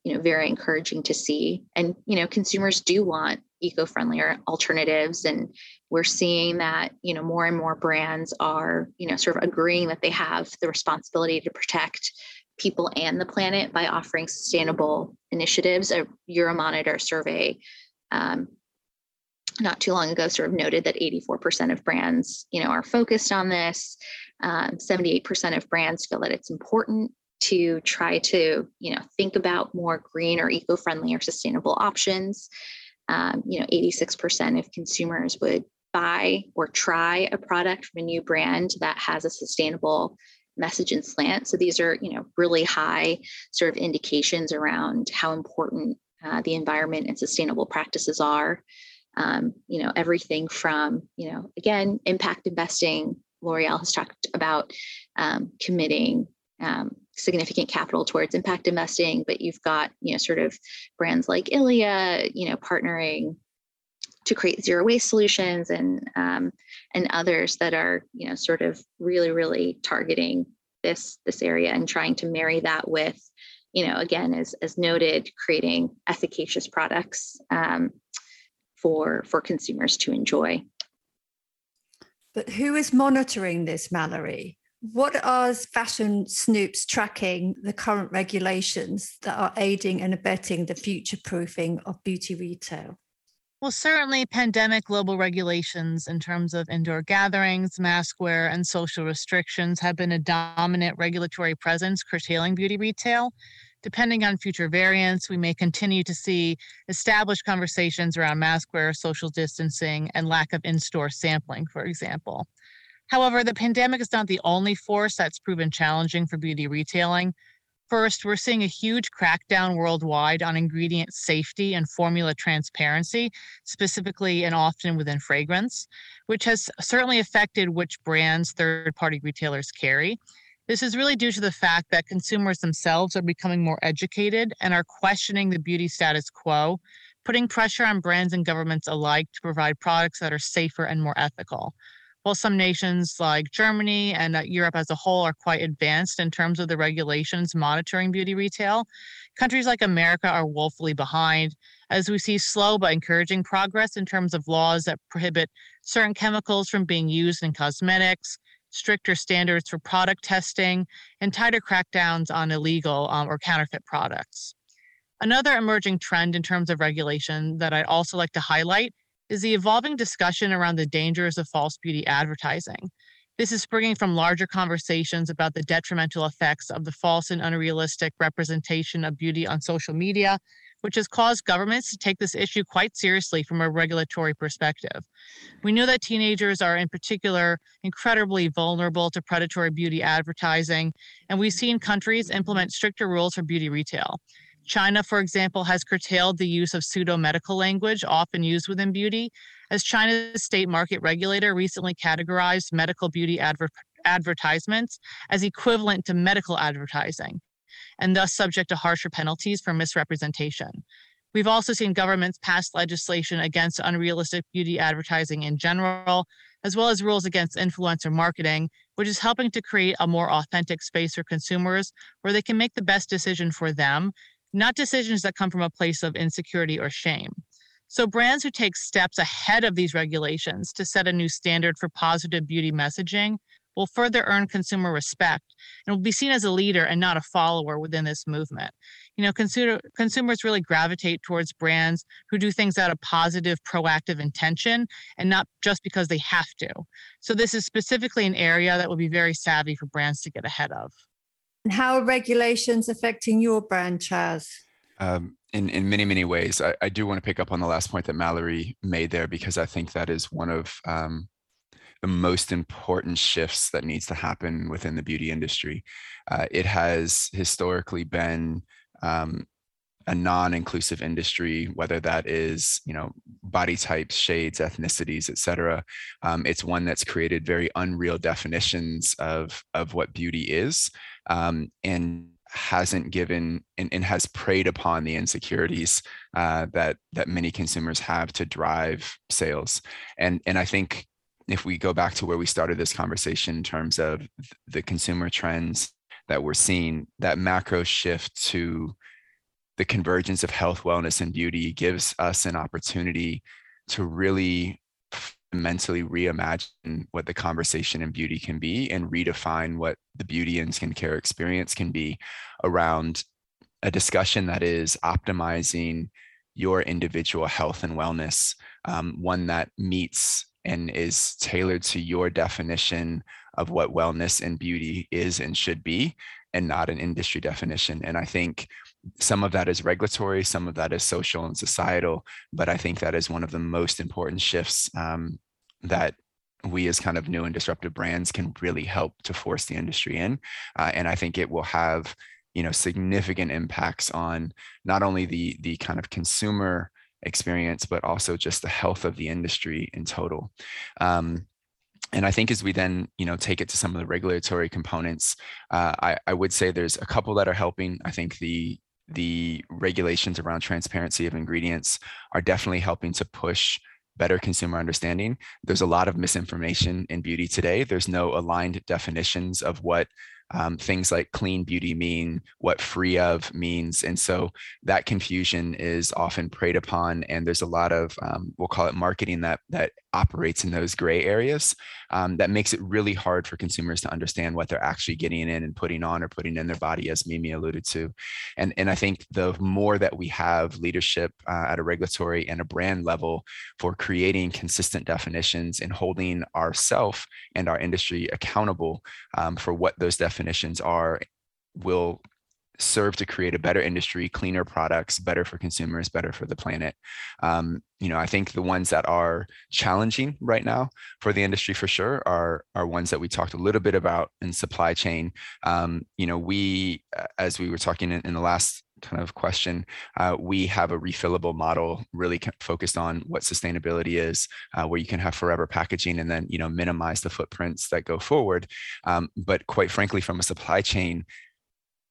you know very encouraging to see. And you know consumers do want eco-friendlier alternatives and we're seeing that you know more and more brands are you know sort of agreeing that they have the responsibility to protect people and the planet by offering sustainable initiatives. A euromonitor survey um, not too long ago sort of noted that 84% of brands you know are focused on this. Um, 78% of brands feel that it's important to try to you know think about more green or eco-friendly or sustainable options. Um, you know 86% of consumers would buy or try a product from a new brand that has a sustainable message and slant. So these are you know really high sort of indications around how important uh, the environment and sustainable practices are um, you know everything from you know again impact investing l'oreal has talked about um, committing um, significant capital towards impact investing, but you've got, you know, sort of brands like Ilia, you know, partnering to create zero waste solutions and um, and others that are, you know, sort of really, really targeting this this area and trying to marry that with, you know, again, as as noted, creating efficacious products um, for for consumers to enjoy. But who is monitoring this, Mallory? What are fashion snoops tracking the current regulations that are aiding and abetting the future proofing of beauty retail? Well, certainly pandemic global regulations in terms of indoor gatherings, mask wear, and social restrictions have been a dominant regulatory presence curtailing beauty retail. Depending on future variants, we may continue to see established conversations around mask wear, social distancing, and lack of in store sampling, for example. However, the pandemic is not the only force that's proven challenging for beauty retailing. First, we're seeing a huge crackdown worldwide on ingredient safety and formula transparency, specifically and often within fragrance, which has certainly affected which brands third party retailers carry. This is really due to the fact that consumers themselves are becoming more educated and are questioning the beauty status quo, putting pressure on brands and governments alike to provide products that are safer and more ethical. While some nations like Germany and uh, Europe as a whole are quite advanced in terms of the regulations monitoring beauty retail, countries like America are woefully behind as we see slow but encouraging progress in terms of laws that prohibit certain chemicals from being used in cosmetics, stricter standards for product testing, and tighter crackdowns on illegal um, or counterfeit products. Another emerging trend in terms of regulation that I'd also like to highlight is the evolving discussion around the dangers of false beauty advertising. This is springing from larger conversations about the detrimental effects of the false and unrealistic representation of beauty on social media, which has caused governments to take this issue quite seriously from a regulatory perspective. We know that teenagers are, in particular, incredibly vulnerable to predatory beauty advertising, and we've seen countries implement stricter rules for beauty retail. China, for example, has curtailed the use of pseudo medical language often used within beauty, as China's state market regulator recently categorized medical beauty adver- advertisements as equivalent to medical advertising and thus subject to harsher penalties for misrepresentation. We've also seen governments pass legislation against unrealistic beauty advertising in general, as well as rules against influencer marketing, which is helping to create a more authentic space for consumers where they can make the best decision for them not decisions that come from a place of insecurity or shame. So, brands who take steps ahead of these regulations to set a new standard for positive beauty messaging will further earn consumer respect and will be seen as a leader and not a follower within this movement. You know, consumer, consumers really gravitate towards brands who do things out of positive, proactive intention and not just because they have to. So, this is specifically an area that will be very savvy for brands to get ahead of. And how are regulations affecting your brand, Chaz? Um, in, in many, many ways. I, I, do want to pick up on the last point that Mallory made there because I think that is one of um, the most important shifts that needs to happen within the beauty industry. Uh, it has historically been um, a non-inclusive industry, whether that is you know body types, shades, ethnicities, etc. Um, it's one that's created very unreal definitions of of what beauty is, um, and hasn't given and, and, has preyed upon the insecurities uh, that that many consumers have to drive sales. And and I think if we go back to where we started this conversation in terms of the consumer trends that we're seeing, that macro shift to the convergence of health, wellness, and beauty gives us an opportunity to really mentally reimagine what the conversation in beauty can be and redefine what the beauty and skincare experience can be around a discussion that is optimizing your individual health and wellness, um, one that meets and is tailored to your definition of what wellness and beauty is and should be, and not an industry definition. And I think some of that is regulatory, some of that is social and societal, but I think that is one of the most important shifts um, that we as kind of new and disruptive brands can really help to force the industry in. Uh, and I think it will have, you know, significant impacts on not only the the kind of consumer experience, but also just the health of the industry in total. Um, and I think as we then, you know, take it to some of the regulatory components, uh, I, I would say there's a couple that are helping. I think the the regulations around transparency of ingredients are definitely helping to push better consumer understanding. There's a lot of misinformation in beauty today. There's no aligned definitions of what um, things like clean beauty mean, what free of means. And so that confusion is often preyed upon. And there's a lot of, um, we'll call it marketing that, that operates in those gray areas um, that makes it really hard for consumers to understand what they're actually getting in and putting on or putting in their body, as Mimi alluded to. And, and I think the more that we have leadership uh, at a regulatory and a brand level for creating consistent definitions and holding ourself and our industry accountable um, for what those definitions are will serve to create a better industry, cleaner products, better for consumers, better for the planet. Um, you know, I think the ones that are challenging right now for the industry for sure are are ones that we talked a little bit about in supply chain. Um, you know, we as we were talking in, in the last kind of question, uh, we have a refillable model really focused on what sustainability is, uh, where you can have forever packaging and then you know minimize the footprints that go forward. Um, but quite frankly, from a supply chain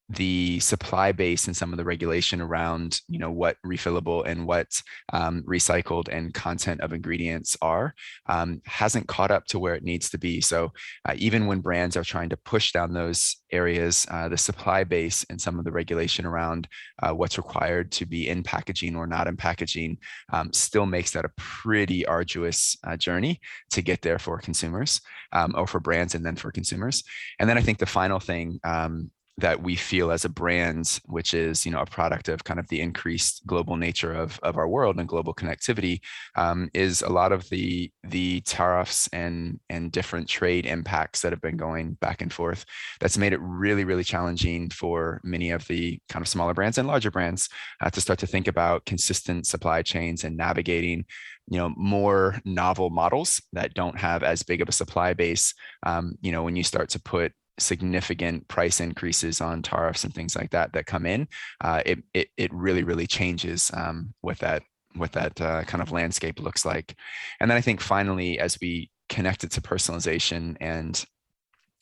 the supply base and some of the regulation around you know what refillable and what um, recycled and content of ingredients are um, hasn't caught up to where it needs to be. So uh, even when brands are trying to push down those areas uh, the supply base and some of the regulation around uh, what's required to be in packaging or not in packaging um, still makes that a pretty arduous uh, journey to get there for consumers um, or for brands and then for consumers. And then i think the final thing um, that we feel as a brand, which is you know a product of kind of the increased global nature of, of our world and global connectivity, um, is a lot of the the tariffs and and different trade impacts that have been going back and forth. That's made it really really challenging for many of the kind of smaller brands and larger brands uh, to start to think about consistent supply chains and navigating you know more novel models that don't have as big of a supply base um, you know when you start to put significant price increases on tariffs and things like that that come in, uh, it, it, it really really changes um, that what that uh, kind of landscape looks like. And then I think finally, as we connect it to personalization and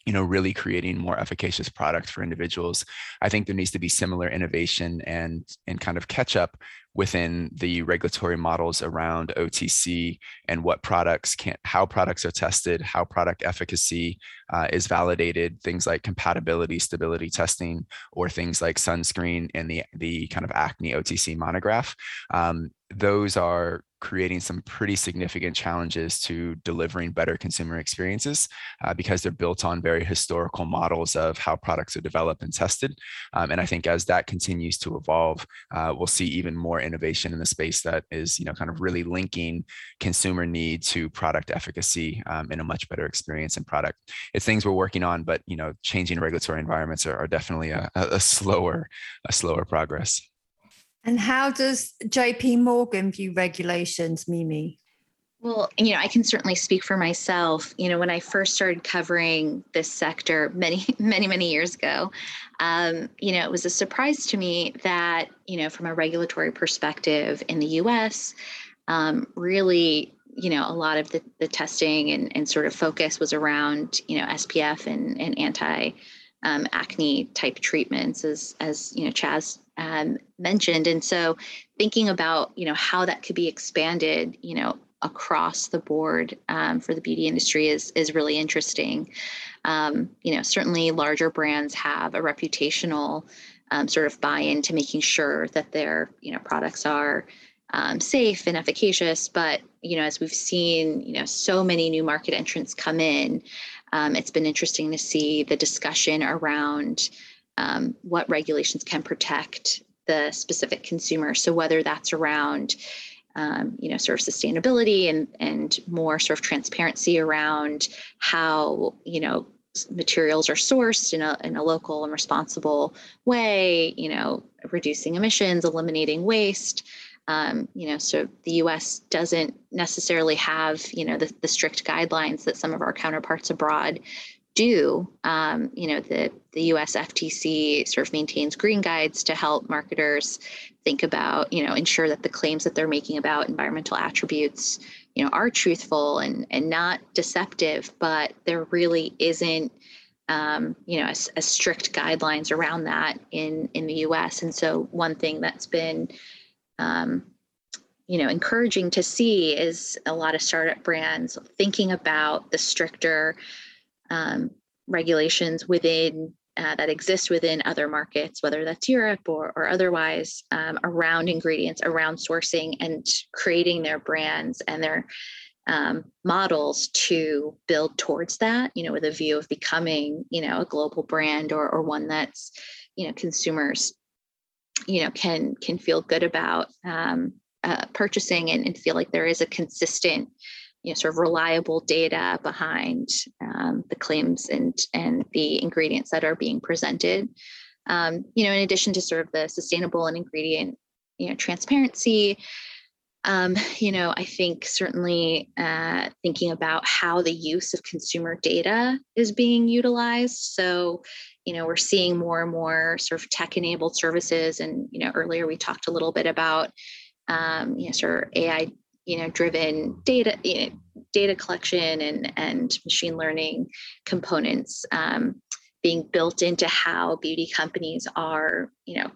you know really creating more efficacious product for individuals i think there needs to be similar innovation and and kind of catch up within the regulatory models around OTC and what products can, how products are tested, how product efficacy uh, is validated, things like compatibility, stability testing, or things like sunscreen and the the kind of acne OTC monograph. Um, those are creating some pretty significant challenges to delivering better consumer experiences uh, because they're built on very historical models of how products are developed and tested. Um, and I think as that continues to evolve, uh, we'll see even more innovation in the space that is, you know, kind of really linking consumer need to product efficacy um, in a much better experience and product. It's things we're working on, but you know, changing regulatory environments are, are definitely a, a slower, a slower progress. And how does JP Morgan view regulations, Mimi? Well, you know, I can certainly speak for myself. You know, when I first started covering this sector many, many, many years ago, um, you know, it was a surprise to me that, you know, from a regulatory perspective in the US, um, really, you know, a lot of the, the testing and, and sort of focus was around, you know, SPF and, and anti um, acne type treatments, as as you know, Chaz um, mentioned. And so, thinking about you know how that could be expanded, you know, across the board um, for the beauty industry is is really interesting. Um, you know, certainly larger brands have a reputational um, sort of buy into making sure that their you know products are um, safe and efficacious. But you know, as we've seen, you know, so many new market entrants come in, um, it's been interesting to see the discussion around um, what regulations can protect the specific consumer. So whether that's around um, you know, sort of sustainability and and more sort of transparency around how you know materials are sourced in a in a local and responsible way. You know, reducing emissions, eliminating waste. Um, you know, so the U.S. doesn't necessarily have you know the, the strict guidelines that some of our counterparts abroad do, um, you know, the, the US FTC sort of maintains green guides to help marketers think about, you know, ensure that the claims that they're making about environmental attributes, you know, are truthful and, and not deceptive, but there really isn't, um, you know, a, a strict guidelines around that in, in the US. And so one thing that's been, um, you know encouraging to see is a lot of startup brands thinking about the stricter um, regulations within uh, that exist within other markets, whether that's Europe or, or otherwise, um, around ingredients, around sourcing, and creating their brands and their um, models to build towards that. You know, with a view of becoming, you know, a global brand or or one that's, you know, consumers, you know, can can feel good about um, uh, purchasing and, and feel like there is a consistent you know, sort of reliable data behind um, the claims and and the ingredients that are being presented. Um, you know, in addition to sort of the sustainable and ingredient, you know, transparency. Um, you know, I think certainly uh, thinking about how the use of consumer data is being utilized. So, you know, we're seeing more and more sort of tech-enabled services, and you know, earlier we talked a little bit about um, you know, sort of AI you know driven data you know, data collection and and machine learning components um, being built into how beauty companies are you know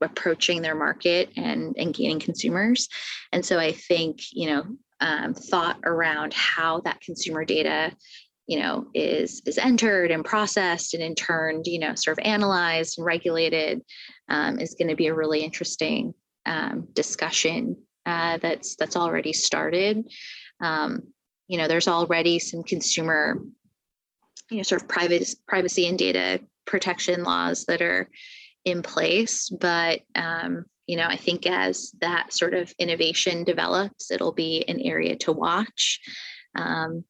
approaching their market and and gaining consumers. And so i think you know um, thought around how that consumer data you know is is entered and processed and in turn you know sort of analyzed and regulated um, is going to be a really interesting um, discussion uh, that's that's already started. Um, you know, there's already some consumer, you know, sort of private privacy and data protection laws that are in place, but um, you know, I think as that sort of innovation develops, it'll be an area to watch. Um,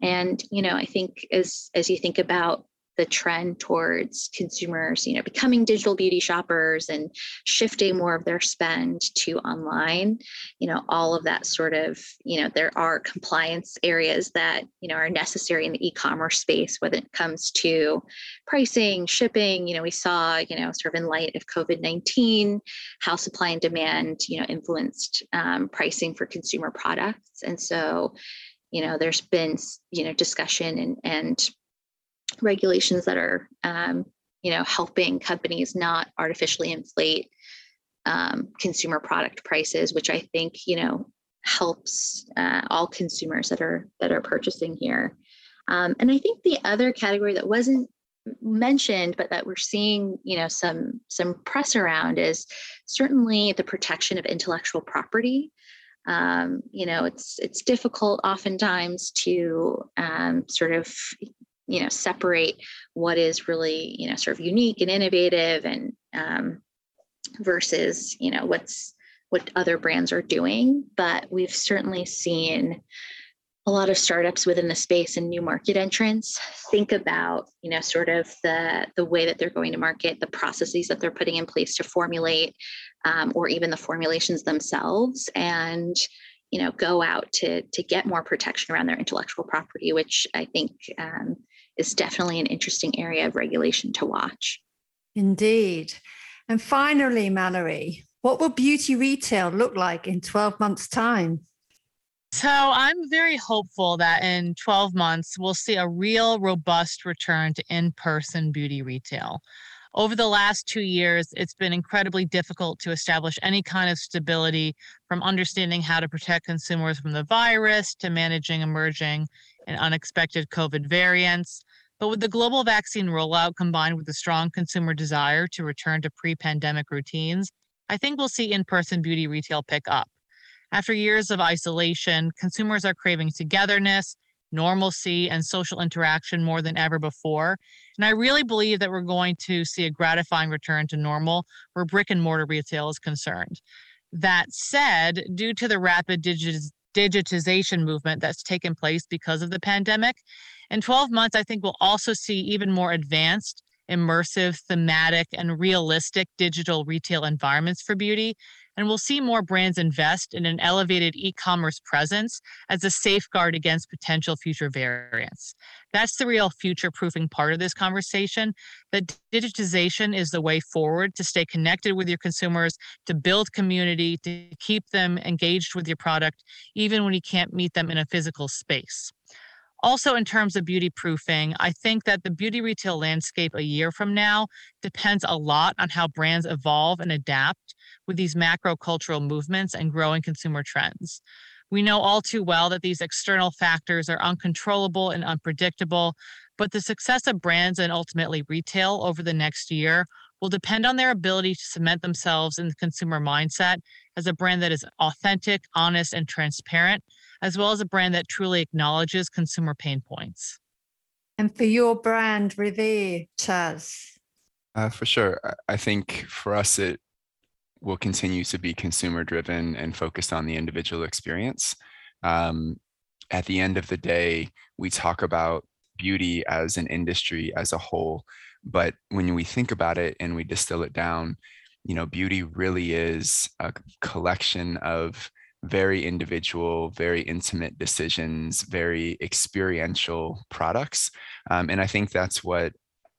and you know, I think as as you think about the trend towards consumers, you know, becoming digital beauty shoppers and shifting more of their spend to online, you know, all of that sort of, you know, there are compliance areas that, you know, are necessary in the e-commerce space when it comes to pricing, shipping, you know, we saw, you know, sort of in light of COVID-19, how supply and demand, you know, influenced um, pricing for consumer products. And so, you know, there's been, you know, discussion and, and regulations that are um, you know helping companies not artificially inflate um, consumer product prices which i think you know helps uh, all consumers that are that are purchasing here. Um, and i think the other category that wasn't mentioned but that we're seeing you know some some press around is certainly the protection of intellectual property. Um, you know it's it's difficult oftentimes to um, sort of you know separate what is really you know sort of unique and innovative and um, versus you know what's what other brands are doing. But we've certainly seen a lot of startups within the space and new market entrants think about you know sort of the the way that they're going to market the processes that they're putting in place to formulate um, or even the formulations themselves and you know go out to to get more protection around their intellectual property which i think um, is definitely an interesting area of regulation to watch. Indeed. And finally, Mallory, what will beauty retail look like in 12 months' time? So I'm very hopeful that in 12 months, we'll see a real robust return to in person beauty retail. Over the last two years, it's been incredibly difficult to establish any kind of stability from understanding how to protect consumers from the virus to managing emerging and unexpected COVID variants. But with the global vaccine rollout combined with the strong consumer desire to return to pre pandemic routines, I think we'll see in person beauty retail pick up. After years of isolation, consumers are craving togetherness, normalcy, and social interaction more than ever before. And I really believe that we're going to see a gratifying return to normal where brick and mortar retail is concerned. That said, due to the rapid digit- digitization movement that's taken place because of the pandemic, in 12 months, I think we'll also see even more advanced immersive, thematic, and realistic digital retail environments for beauty. And we'll see more brands invest in an elevated e commerce presence as a safeguard against potential future variants. That's the real future proofing part of this conversation. That digitization is the way forward to stay connected with your consumers, to build community, to keep them engaged with your product, even when you can't meet them in a physical space. Also, in terms of beauty proofing, I think that the beauty retail landscape a year from now depends a lot on how brands evolve and adapt with these macro cultural movements and growing consumer trends. We know all too well that these external factors are uncontrollable and unpredictable, but the success of brands and ultimately retail over the next year will depend on their ability to cement themselves in the consumer mindset as a brand that is authentic, honest, and transparent as well as a brand that truly acknowledges consumer pain points. And for your brand, Revea, Chaz? Uh, for sure. I think for us, it will continue to be consumer driven and focused on the individual experience. Um, at the end of the day, we talk about beauty as an industry as a whole. But when we think about it and we distill it down, you know, beauty really is a collection of very individual, very intimate decisions, very experiential products. Um, and I think that's what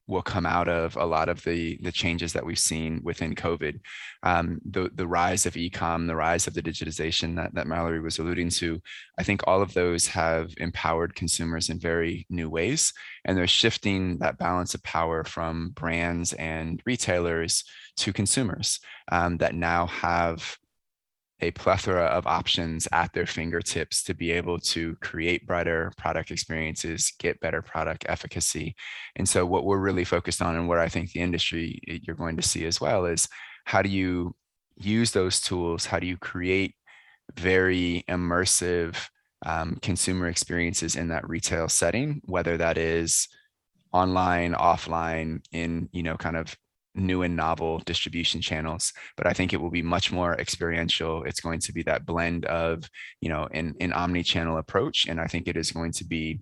will come out of a lot of the the changes that we've seen within COVID. Um, the the rise of ecom, the rise of the digitization that that Mallory was alluding to. I think all of those have empowered consumers in very new ways, and they're shifting that balance of power from brands and retailers to consumers um, that now have a plethora of options at their fingertips to be able to create better product experiences, get better product efficacy. And so, what we're really focused on, and what I think the industry you're going to see as well, is how do you use those tools? How do you create very immersive um, consumer experiences in that retail setting, whether that is online, offline, in you know, kind of new and novel distribution channels but i think it will be much more experiential. It's going to be that blend of you know an, an omni-channel approach and i think it is going to be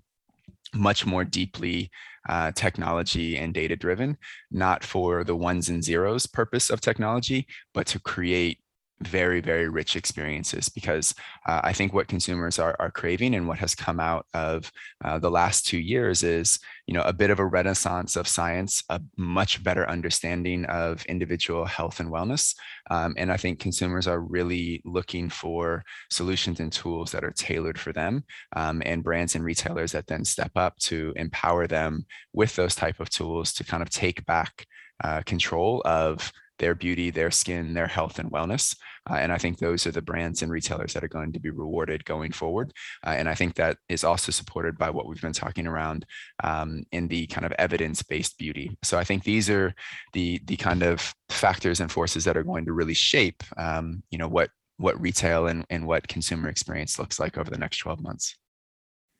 much more deeply uh, technology and data driven not for the ones and zeros purpose of technology but to create very very rich experiences because uh, i think what consumers are, are craving and what has come out of uh, the last two years is you know a bit of a renaissance of science a much better understanding of individual health and wellness um, and i think consumers are really looking for solutions and tools that are tailored for them um, and brands and retailers that then step up to empower them with those type of tools to kind of take back uh, control of their beauty, their skin, their health and wellness. Uh, and I think those are the brands and retailers that are going to be rewarded going forward. Uh, and I think that is also supported by what we've been talking around um, in the kind of evidence-based beauty. So I think these are the the kind of factors and forces that are going to really shape, um, you know, what what retail and, and what consumer experience looks like over the next 12 months.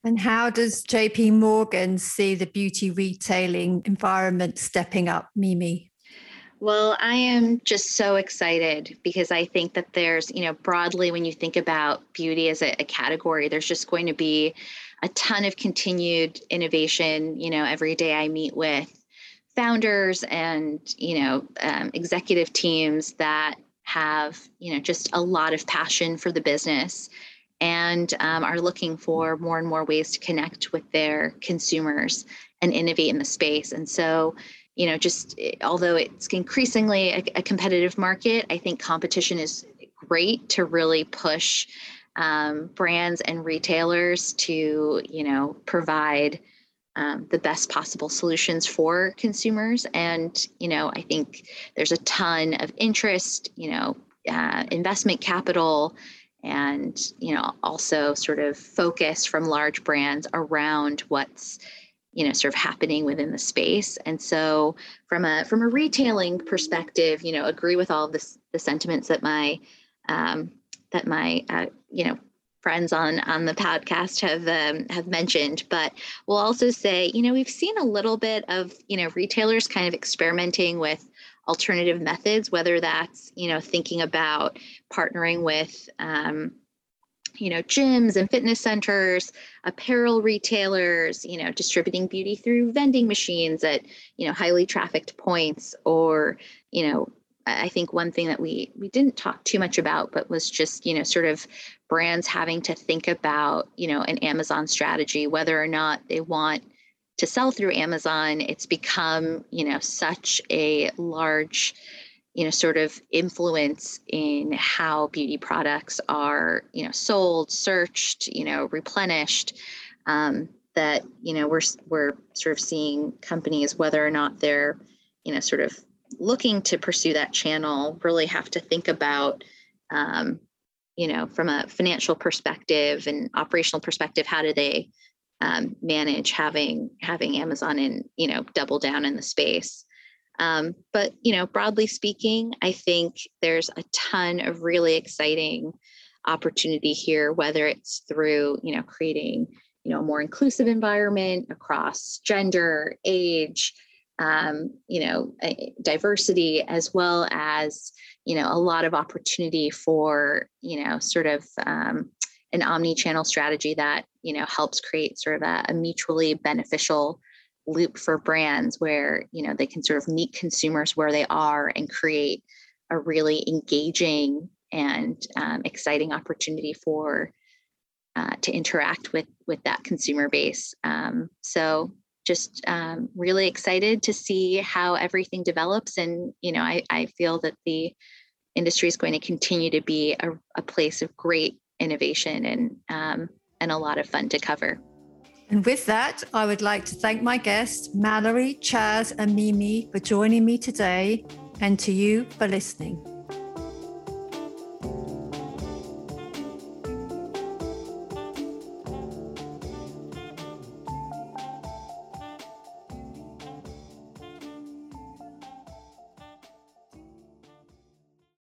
And how does JP Morgan see the beauty retailing environment stepping up, Mimi? Well, I am just so excited because I think that there's, you know, broadly, when you think about beauty as a, a, category, there's just going to be a ton of continued innovation. You know, every day I meet with founders and, you know, um, executive teams that have, you know, just a lot of passion for the business and um, are looking for more and more ways to connect with their consumers and innovate in the space. And so, you know, just eh, although it's increasingly a, a competitive market, I think competition is great to really push um, brands and retailers to, you know, provide um, the best possible solutions for consumers. And, you know, I think there's a ton of interest, you know, uh, investment capital and, you know, also sort of focus from large brands around what's you know sort of happening within the space. And so from a from a retailing perspective you know agree with all of this the sentiments that my um, that my uh, you know friends on on the podcast have um, have mentioned. But we'll also say you know we've seen a little bit of you know retailers kind of experimenting with alternative methods whether that's you know thinking about partnering with um, you know gyms and fitness centers apparel retailers you know distributing beauty through vending machines at you know highly trafficked points or you know i think one thing that we we didn't talk too much about but was just you know sort of brands having to think about you know an amazon strategy whether or not they want to sell through amazon. It's become you know such a large you know sort of influence in how beauty products are you know sold searched you know replenished um, that you know we're we're sort of seeing companies whether or not they're you know sort of looking to pursue that channel really have to think about um, you know from a financial perspective and operational perspective how do they um, manage having having amazon and you know double down in the space um, but you know, broadly speaking, I think there's a ton of really exciting opportunity here, whether it's through you know creating you know a more inclusive environment across gender, age, um, you know, diversity, as well as you know a lot of opportunity for you know sort of um, an omni-channel strategy that you know helps create sort of a, a mutually beneficial loop for brands where you know they can sort of meet consumers where they are and create a really engaging and um, exciting opportunity for uh, to interact with with that consumer base um, so just um, really excited to see how everything develops and you know I, I feel that the industry is going to continue to be a, a place of great innovation and um, and a lot of fun to cover. And with that, I would like to thank my guests, Mallory, Chaz, and Mimi, for joining me today, and to you for listening.